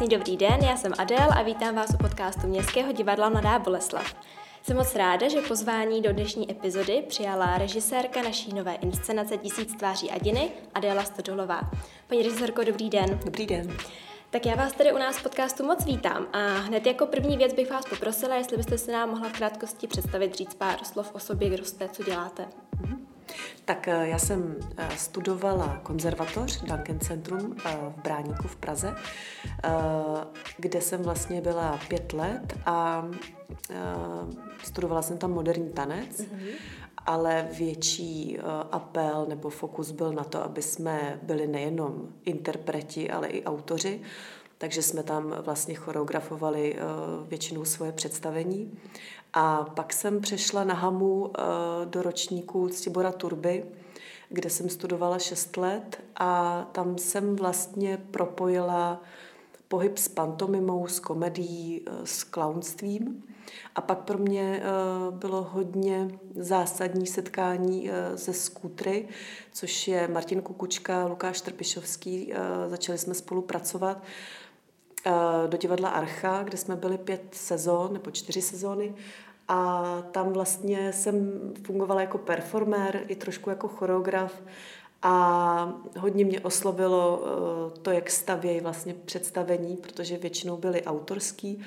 Krásný dobrý den, já jsem Adel a vítám vás u podcastu Městského divadla Mladá Boleslav. Jsem moc ráda, že pozvání do dnešní epizody přijala režisérka naší nové inscenace Tisíc tváří Adiny, Adéla Stodolová. Paní režisérko, dobrý den. Dobrý den. Tak já vás tady u nás v podcastu moc vítám a hned jako první věc bych vás poprosila, jestli byste se nám mohla v krátkosti představit, říct pár slov o sobě, kdo jste, co děláte. Mm-hmm. Tak eh, já jsem eh, studovala konzervatoř Duncan Centrum eh, v Bráníku v Praze, kde jsem vlastně byla pět let a studovala jsem tam moderní tanec, mm-hmm. ale větší apel nebo fokus byl na to, aby jsme byli nejenom interpreti, ale i autoři, takže jsme tam vlastně choreografovali většinou svoje představení. A pak jsem přešla na Hamu eh, do ročníku Ctibora Turby, kde jsem studovala 6 let a tam jsem vlastně propojila pohyb s pantomimou, s komedií, eh, s klaunstvím. A pak pro mě eh, bylo hodně zásadní setkání ze skútry, což je Martin Kukučka, Lukáš Trpišovský. Začali jsme spolupracovat do divadla Archa, kde jsme byli pět sezon nebo čtyři sezóny a tam vlastně jsem fungovala jako performer i trošku jako choreograf. A hodně mě oslovilo eh, to, jak stavějí vlastně představení, protože většinou byly autorský.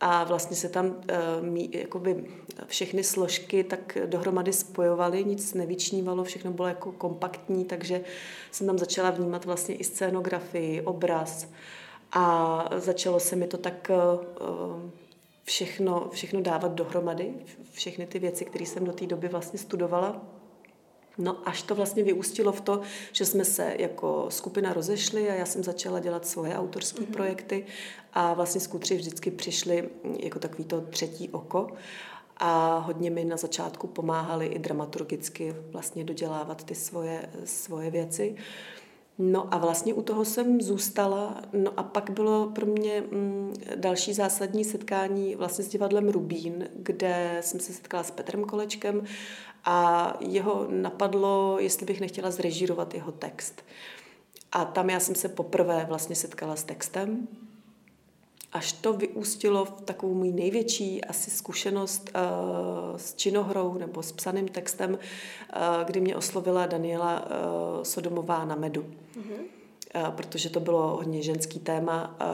A vlastně se tam eh, jakoby všechny složky tak dohromady spojovaly, nic nevyčnívalo, všechno bylo jako kompaktní, takže jsem tam začala vnímat vlastně i scénografii, obraz a začalo se mi to tak eh, všechno, všechno dávat dohromady, všechny ty věci, které jsem do té doby vlastně studovala. No až to vlastně vyústilo v to, že jsme se jako skupina rozešli a já jsem začala dělat svoje autorské mm-hmm. projekty a vlastně skutři vždycky přišli jako takový to třetí oko a hodně mi na začátku pomáhali i dramaturgicky vlastně dodělávat ty svoje, svoje věci. No a vlastně u toho jsem zůstala. No a pak bylo pro mě mm, další zásadní setkání vlastně s divadlem Rubín, kde jsem se setkala s Petrem Kolečkem a jeho napadlo, jestli bych nechtěla zrežírovat jeho text. A tam já jsem se poprvé vlastně setkala s textem až to vyústilo v takovou můj největší asi zkušenost uh, s činohrou nebo s psaným textem, uh, kdy mě oslovila Daniela uh, Sodomová na medu. Mm-hmm. Uh, protože to bylo hodně ženský téma uh,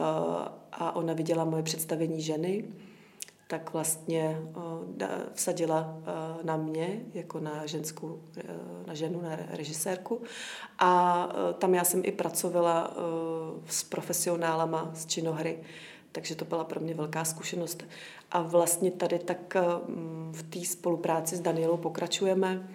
a ona viděla moje představení ženy, tak vlastně uh, vsadila uh, na mě jako na ženskou, uh, na ženu, na režisérku. A uh, tam já jsem i pracovala uh, s profesionálama z činohry, takže to byla pro mě velká zkušenost. A vlastně tady tak mm, v té spolupráci s Danielou pokračujeme,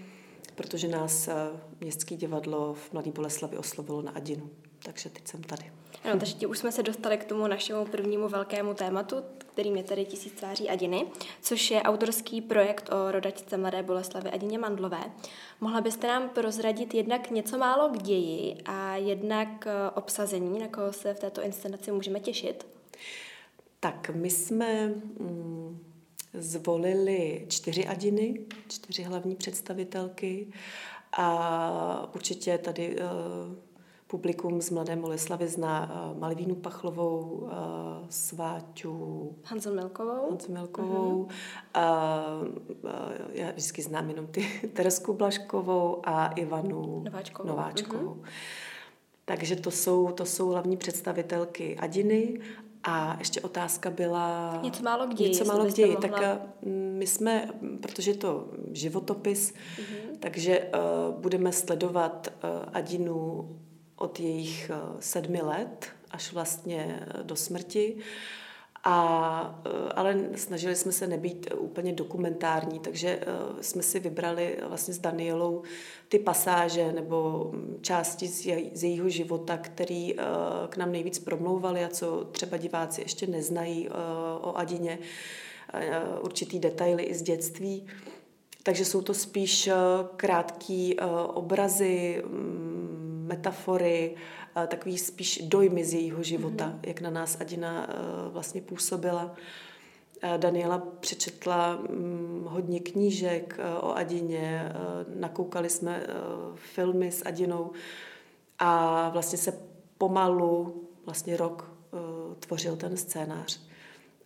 protože nás eh, Městské divadlo v Mladé Boleslavi oslovilo na Adinu. Takže teď jsem tady. Ano, takže už jsme se dostali k tomu našemu prvnímu velkému tématu, kterým je tady Tisíc tváří Adiny, což je autorský projekt o rodačce Mladé Boleslavy Adině Mandlové. Mohla byste nám prozradit jednak něco málo k ději a jednak eh, obsazení, na koho se v této inscenaci můžeme těšit? Tak my jsme mm, zvolili čtyři adiny, čtyři hlavní představitelky a určitě tady uh, publikum z Mladé Moleslavy zná uh, Malvínu Pachlovou, uh, Sváťu Hanzu Milkovou. Hanzu Milkovou. Uh-huh. Uh, já vždycky znám jenom ty Teresku Blaškovou a Ivanu Nováčkovou. Nováčkovou. Uh-huh. Takže to jsou, to jsou hlavní představitelky Adiny a ještě otázka byla... Něco málo k ději. Něco málo k ději. Tak eh, my jsme, protože je to životopis, mm-hmm. takže uh, budeme sledovat uh, Adinu od jejich uh, sedmi let až vlastně do smrti. A, eh, ale snažili jsme se nebýt úplně dokumentární, takže eh, jsme si vybrali vlastně s Danielou ty pasáže nebo mm, části z, jej, z jejího života, který eh, k nám nejvíc promlouvaly a co třeba diváci ještě neznají o Adině, určitý detaily i z dětství. Takže jsou to spíš krátké obrazy, mm, metafory, takový spíš dojmy z jejího života, mm-hmm. jak na nás Adina eh, vlastně působila. Daniela přečetla mm, hodně knížek eh, o Adině, eh, nakoukali jsme filmy s Adinou a vlastně se pomalu, vlastně rok tvořil ten scénář.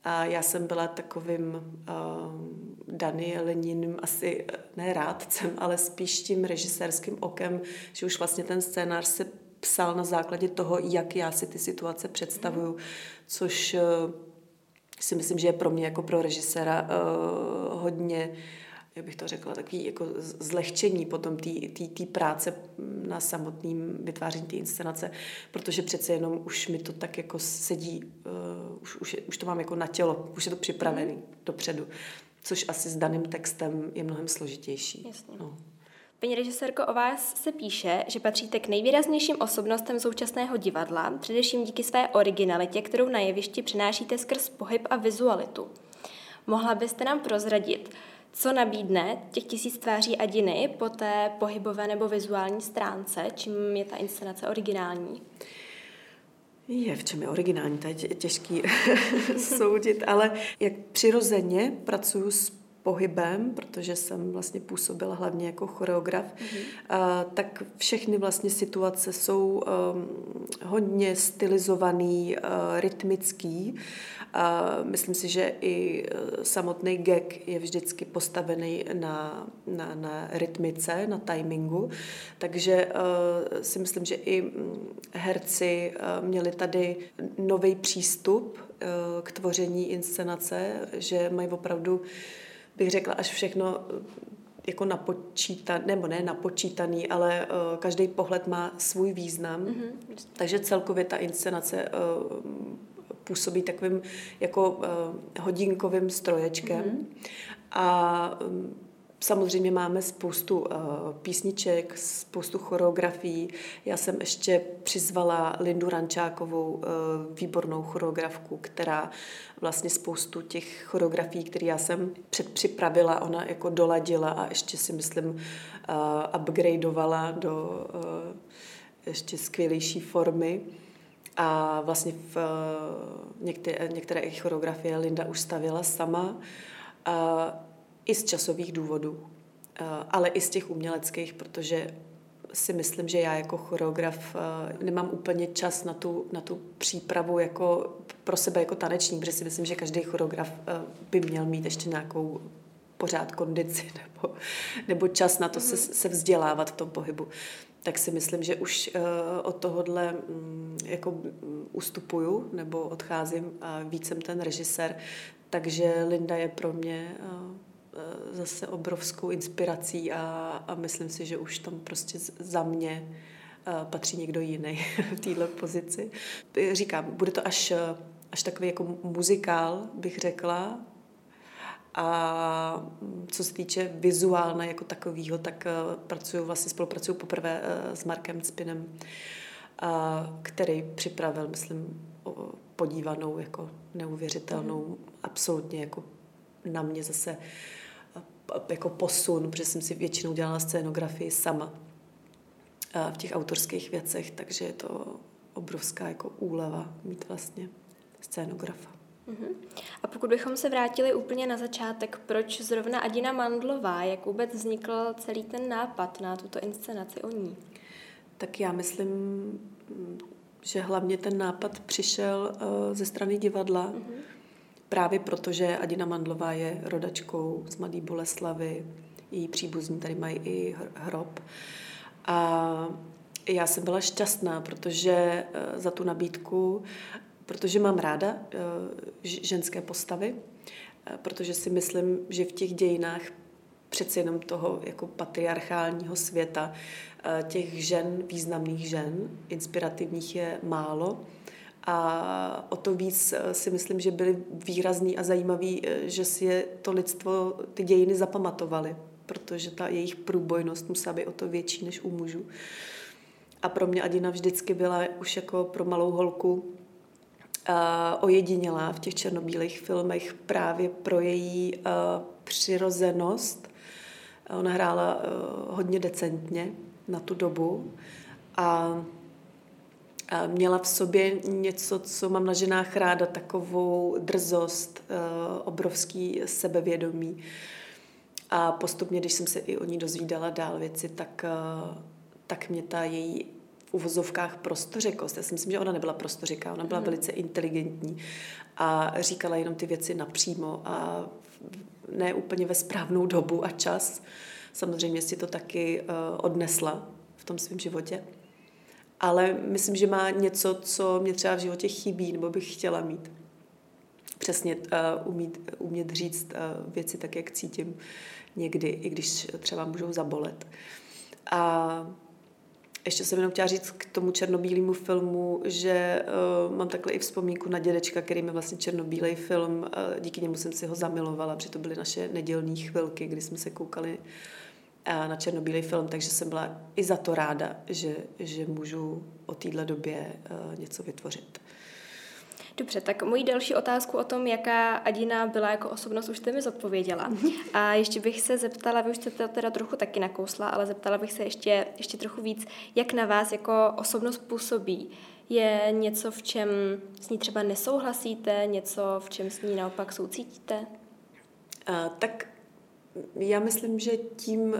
A já jsem byla takovým uh, Danieleninem asi ne rádcem, ale spíš tím režisérským okem, že už vlastně ten scénář se psal na základě toho, jak já si ty situace představuju, což uh, si myslím, že je pro mě jako pro režiséra uh, hodně jak bych to řekla, takový jako zlehčení potom té práce na samotným vytváření té inscenace, protože přece jenom už mi to tak jako sedí, uh, už, už, už to mám jako na tělo, už je to připravený mm. dopředu, což asi s daným textem je mnohem složitější. Jasně. No. Paní režisérko, o vás se píše, že patříte k nejvýraznějším osobnostem současného divadla, především díky své originalitě, kterou na jevišti přinášíte skrz pohyb a vizualitu. Mohla byste nám prozradit, co nabídne těch tisíc tváří a diny po té pohybové nebo vizuální stránce, čím je ta inscenace originální? Je, v čem je originální, to je těžký soudit, ale jak přirozeně pracuji s pohybem, protože jsem vlastně působila hlavně jako choreograf, mm-hmm. a, tak všechny vlastně situace jsou um, hodně stylizovaný, uh, rytmický. A myslím si, že i uh, samotný gag je vždycky postavený na, na, na rytmice, na timingu, takže uh, si myslím, že i mm, herci uh, měli tady nový přístup uh, k tvoření inscenace, že mají opravdu bych řekla, až všechno eh, jako napočítaný, nebo ne napočítaný, ale uh, každý pohled má svůj význam. Mm-hmm. Takže celkově ta inscenace uh, působí takovým jako uh, hodinkovým stroječkem. Mm-hmm. A um, Samozřejmě máme spoustu uh, písniček, spoustu choreografií. Já jsem ještě přizvala Lindu Rančákovou, uh, výbornou choreografku, která vlastně spoustu těch choreografií, které já jsem předpřipravila, ona jako doladila a ještě si myslím uh, upgradeovala do ještě skvělejší formy. A vlastně v některé, některé choreografie Linda už stavila sama. I z časových důvodů, eh, ale i z těch uměleckých, protože si myslím, že já jako choreograf eh, nemám úplně čas na tu, na tu přípravu jako pro sebe jako taneční, protože si myslím, že každý choreograf eh, by měl mít ještě nějakou pořád kondici nebo, nebo čas na to se, mhm. se vzdělávat v tom pohybu. Tak si myslím, že už od tohohle mm, jako mm, ustupuju nebo odcházím a víc jsem ten režisér, takže Linda je pro mě zase obrovskou inspirací a, a myslím si, že už tam prostě za mě eh, patří někdo jiný v této pozici. Říkám, bude to až, až takový jako muzikál, bych řekla, a co se týče vizuálna jako takového, tak eh, pracuju, vlastně spolupracuju poprvé s Markem Spinem, který připravil, myslím, podívanou jako neuvěřitelnou, mm. absolutně jako na mě zase jako posun, protože jsem si většinou dělala scénografii sama v těch autorských věcech, takže je to obrovská jako úleva mít vlastně scénografa. Uh-huh. A pokud bychom se vrátili úplně na začátek, proč zrovna Adina Mandlová, jak vůbec vznikl celý ten nápad na tuto inscenaci o ní? Tak já myslím, že hlavně ten nápad přišel uh, ze strany divadla, uh-huh právě proto, že Adina Mandlová je rodačkou z Mladé Boleslavy, její příbuzní tady mají i hrob. A já jsem byla šťastná, protože eh, za tu nabídku, protože mám ráda eh, ženské postavy, eh, protože si myslím, že v těch dějinách přeci jenom toho jako patriarchálního světa těch žen, významných žen, inspirativních je málo a o to víc eh, si myslím, že byli výrazný a zajímavý, eh, že si je to lidstvo, ty dějiny zapamatovali, protože ta jejich průbojnost musela být o to větší než u mužů. A pro mě Adina vždycky byla už jako pro malou holku uh, ojedinělá v těch černobílých filmech právě pro její přirozenost. Ona hrála hodně decentně na tu dobu a měla v sobě něco, co mám na ženách ráda, takovou drzost, eh, obrovský sebevědomí. A postupně, když jsem se i o ní dozvídala dál věci, tak, eh, tak mě ta její v uvozovkách prostořekost. Já si myslím, že ona nebyla prostořeká, ona byla mm. velice inteligentní a říkala jenom ty věci napřímo a ne úplně ve správnou dobu a čas. Samozřejmě si to taky uh, odnesla v tom svém životě. Ale myslím, že má něco, co mě třeba v životě chybí, nebo bych chtěla mít. Přesně uh, umít, umět říct uh, věci tak, jak cítím někdy, i když třeba můžou zabolet. A ještě jsem jenom chtěla říct k tomu černobílému filmu, že uh, mám takhle i vzpomínku na dědečka, který mi vlastně černobílej film, uh, díky němu jsem si ho zamilovala, protože to byly naše nedělní chvilky, kdy jsme se koukali na černobílý film, takže jsem byla i za to ráda, že, že můžu o téhle době uh, něco vytvořit. Dobře, tak moji další otázku o tom, jaká Adina byla jako osobnost, už jste mi zodpověděla. Mhm. A ještě bych se zeptala, vy už jste to teda trochu taky nakousla, ale zeptala bych se ještě, ještě trochu víc, jak na vás jako osobnost působí. Je něco, v čem s ní třeba nesouhlasíte, něco, v čem s ní naopak soucítíte? Uh, tak já myslím, že tím, uh,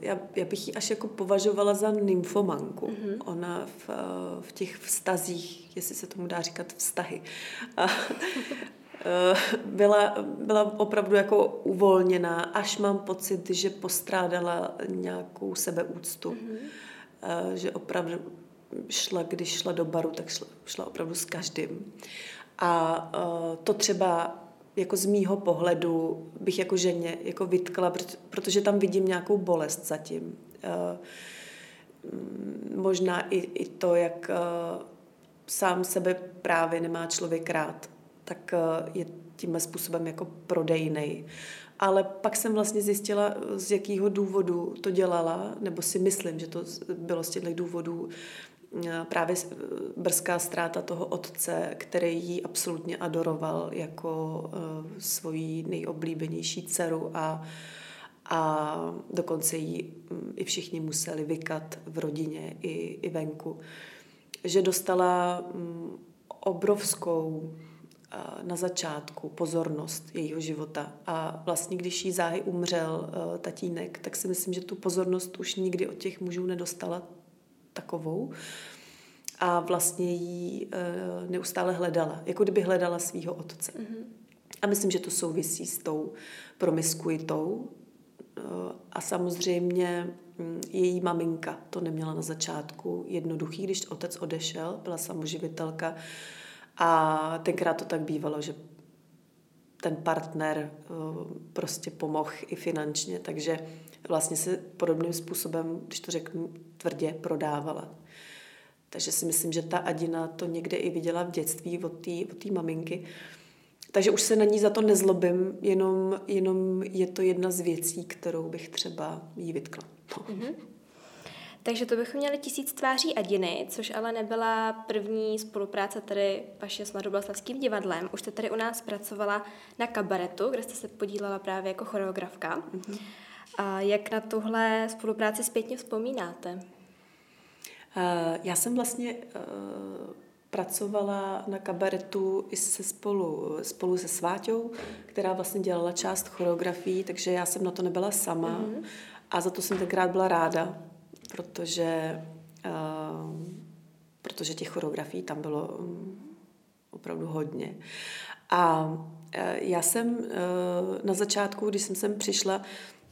já, já bych ji až jako považovala za nymfomanku. Mm-hmm. Ona v, uh, v těch vztazích, jestli se tomu dá říkat vztahy, uh, byla, byla opravdu jako uvolněná, až mám pocit, že postrádala nějakou sebeúctu. Mm-hmm. Že opravdu šla, když šla do baru, tak šla, šla opravdu s každým. A to třeba jako z mýho pohledu bych jako ženě jako vytkla, protože tam vidím nějakou bolest zatím. Eh, možná i, i to, jak eh, sám sebe právě nemá člověk rád, tak eh, je tímhle způsobem jako prodejnej. Ale pak jsem vlastně zjistila, z jakého důvodu to dělala, nebo si myslím, že to bylo z těchto důvodů, právě eh, brzká ztráta toho otce, který ji absolutně adoroval jako uh, svoji nejoblíbenější dceru a, a dokonce ji um, i všichni museli vykat v rodině i, i venku. Že dostala um, obrovskou na začátku pozornost jejího života. A vlastně, když jí záhy umřel tatínek, tak si myslím, že tu pozornost už nikdy od těch mužů nedostala takovou a vlastně ji uh, neustále hledala, jako kdyby hledala svého otce. Mm-hmm. A myslím, že to souvisí s tou promiskuitou. Uh, a samozřejmě um, její maminka to neměla na začátku jednoduchý, když otec odešel, byla samoživitelka a tenkrát to tak bývalo, že ten partner uh, prostě pomohl i finančně, takže vlastně se podobným způsobem, když to řeknu tvrdě, prodávala. Takže si myslím, že ta Adina to někde i viděla v dětství od té od maminky. Takže už se na ní za to nezlobím, jenom, jenom je to jedna z věcí, kterou bych třeba jí vytkla. No. Mm-hmm. Takže to bychom měli tisíc tváří Adiny, což ale nebyla první spolupráce tady vaše s Mladoblaslavským divadlem. Už jste tady u nás pracovala na kabaretu, kde jste se podílela právě jako choreografka. Mm-hmm. A jak na tuhle spolupráci zpětně vzpomínáte? Uh, já jsem vlastně uh, pracovala na kabaretu i se spolu, spolu se Sváťou, která vlastně dělala část choreografií, takže já jsem na to nebyla sama mm-hmm. a za to jsem tenkrát byla ráda, protože, uh, protože těch choreografií tam bylo um, opravdu hodně. A uh, já jsem uh, na začátku, když jsem sem přišla,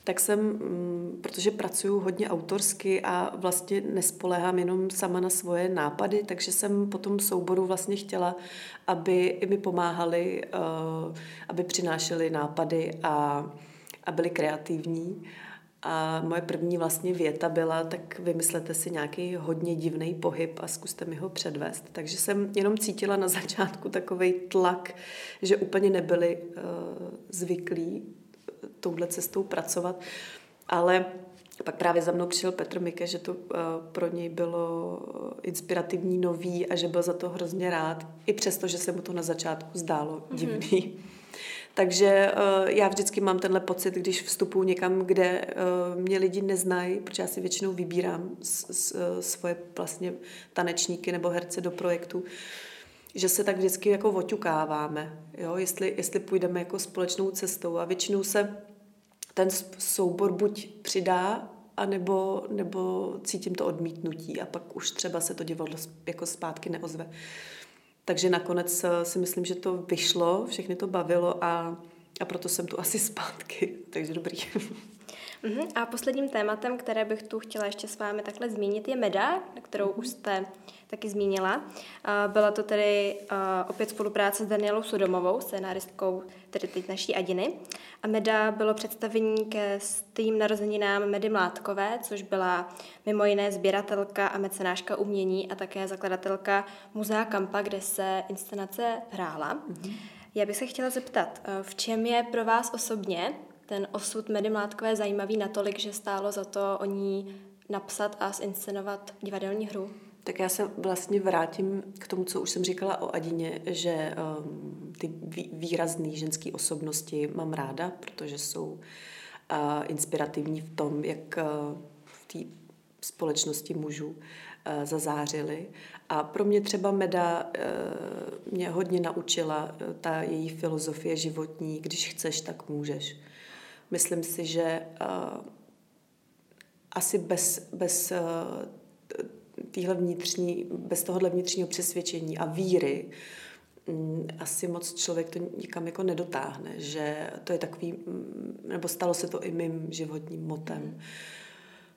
tak jsem, mm, protože pracuji hodně autorsky a vlastně nespoléhám jenom sama na svoje nápady, takže jsem po tom souboru vlastně chtěla, aby i mi pomáhali, eh, aby přinášeli nápady a, a byli kreativní. A moje první vlastně věta byla, tak vymyslete si nějaký hodně divný pohyb a zkuste mi ho předvést. Takže jsem jenom cítila na začátku takový tlak, že úplně nebyli uh, zvyklí touhle cestou pracovat. Ale pak právě za mnou přišel Petr Mike, že to eh, pro něj bylo inspirativní, nový a že byl za to hrozně rád, i přesto, že se mu to na začátku zdálo mm-hmm. divný. Takže eh, já vždycky mám tenhle pocit, když vstupuji někam, kde eh, mě lidi neznají, protože já si většinou vybírám svoje vlastně tanečníky nebo herce do projektu, že se tak vždycky jako oťukáváme, jo? Jestli, jestli půjdeme jako společnou cestou a většinou se ten soubor buď přidá a nebo, nebo cítím to odmítnutí a pak už třeba se to divadlo jako zpátky neozve. Takže nakonec eh, si myslím, že to vyšlo, všechny to bavilo a, a proto jsem tu asi zpátky. Takže dobrý. Uh-huh. A posledním tématem, které bych tu chtěla ještě s vámi takhle zmínit, je Meda, kterou uh-huh. už jste taky zmínila. Byla to tedy opět spolupráce s Danielou Sudomovou, scénáristkou tedy teď naší Adiny. A Meda bylo představení ke stým narozeninám Medy Mládkové, což byla mimo jiné sběratelka a mecenáška umění a také zakladatelka Muzea Kampa, kde se inscenace hrála. Mm-hmm. Já bych se chtěla zeptat, v čem je pro vás osobně ten osud Medy Mládkové zajímavý natolik, že stálo za to o ní napsat a zinscenovat divadelní hru? Tak já se vlastně vrátím k tomu, co už jsem říkala o Adině, že um, ty výrazné ženské osobnosti mám ráda, protože jsou uh, inspirativní v tom, jak uh, v té společnosti mužů uh, zazářili. A pro mě třeba Meda uh, mě hodně naučila ta její filozofie životní, když chceš, tak můžeš. Myslím si, že uh, asi bez, bez uh, vnitřní, bez tohohle vnitřního přesvědčení a víry mm, asi moc člověk to nikam jako nedotáhne, že to je takový, mm, nebo stalo se to i mým životním motem,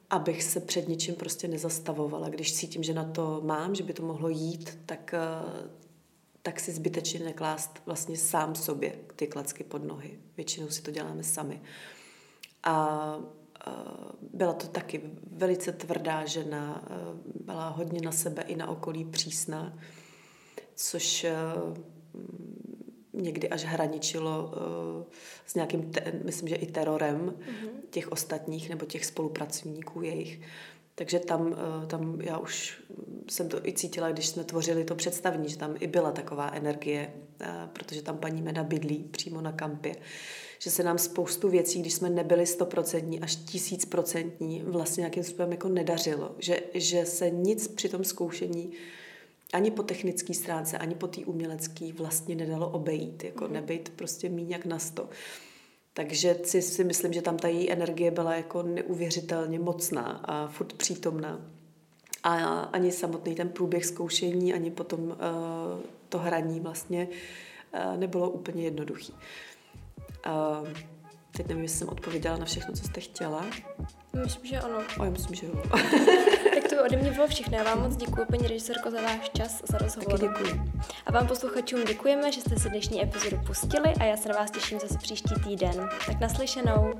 abych se před ničím prostě nezastavovala. Když cítím, že na to mám, že by to mohlo jít, tak, eh, tak si zbytečně neklást vlastně sám sobě ty klacky pod nohy. Většinou si to děláme sami. A byla to taky velice tvrdá žena, byla hodně na sebe i na okolí přísná, což eh, někdy až hraničilo s nějakým, te, myslím, že i terorem mm-hmm. těch ostatních nebo těch spolupracovníků jejich. Takže tam, tam já už jsem to i cítila, když jsme tvořili to představení, že tam i byla taková energie, protože tam paní Meda bydlí přímo na kampě že se nám spoustu věcí, když jsme nebyli stoprocentní až tisícprocentní, vlastně nějakým způsobem jako nedařilo. Že, že se nic při tom zkoušení ani po technické stránce, ani po té umělecké vlastně nedalo obejít, jako mm. nebejt prostě míň na sto. Takže si, si myslím, že tam ta její energie byla jako neuvěřitelně mocná a furt přítomná. A ani samotný ten průběh zkoušení, ani potom uh, to hraní vlastně uh, nebylo úplně jednoduchý. Uh, teď nevím, jestli jsem odpověděla na všechno, co jste chtěla. Myslím, že ano. O, já myslím, že jo. to ode mě bylo všechno. Já vám moc děkuji, paní režisérko, za váš čas, za rozhovor. Taky děkuji. A vám posluchačům děkujeme, že jste si dnešní epizodu pustili a já se na vás těším zase příští týden. Tak naslyšenou.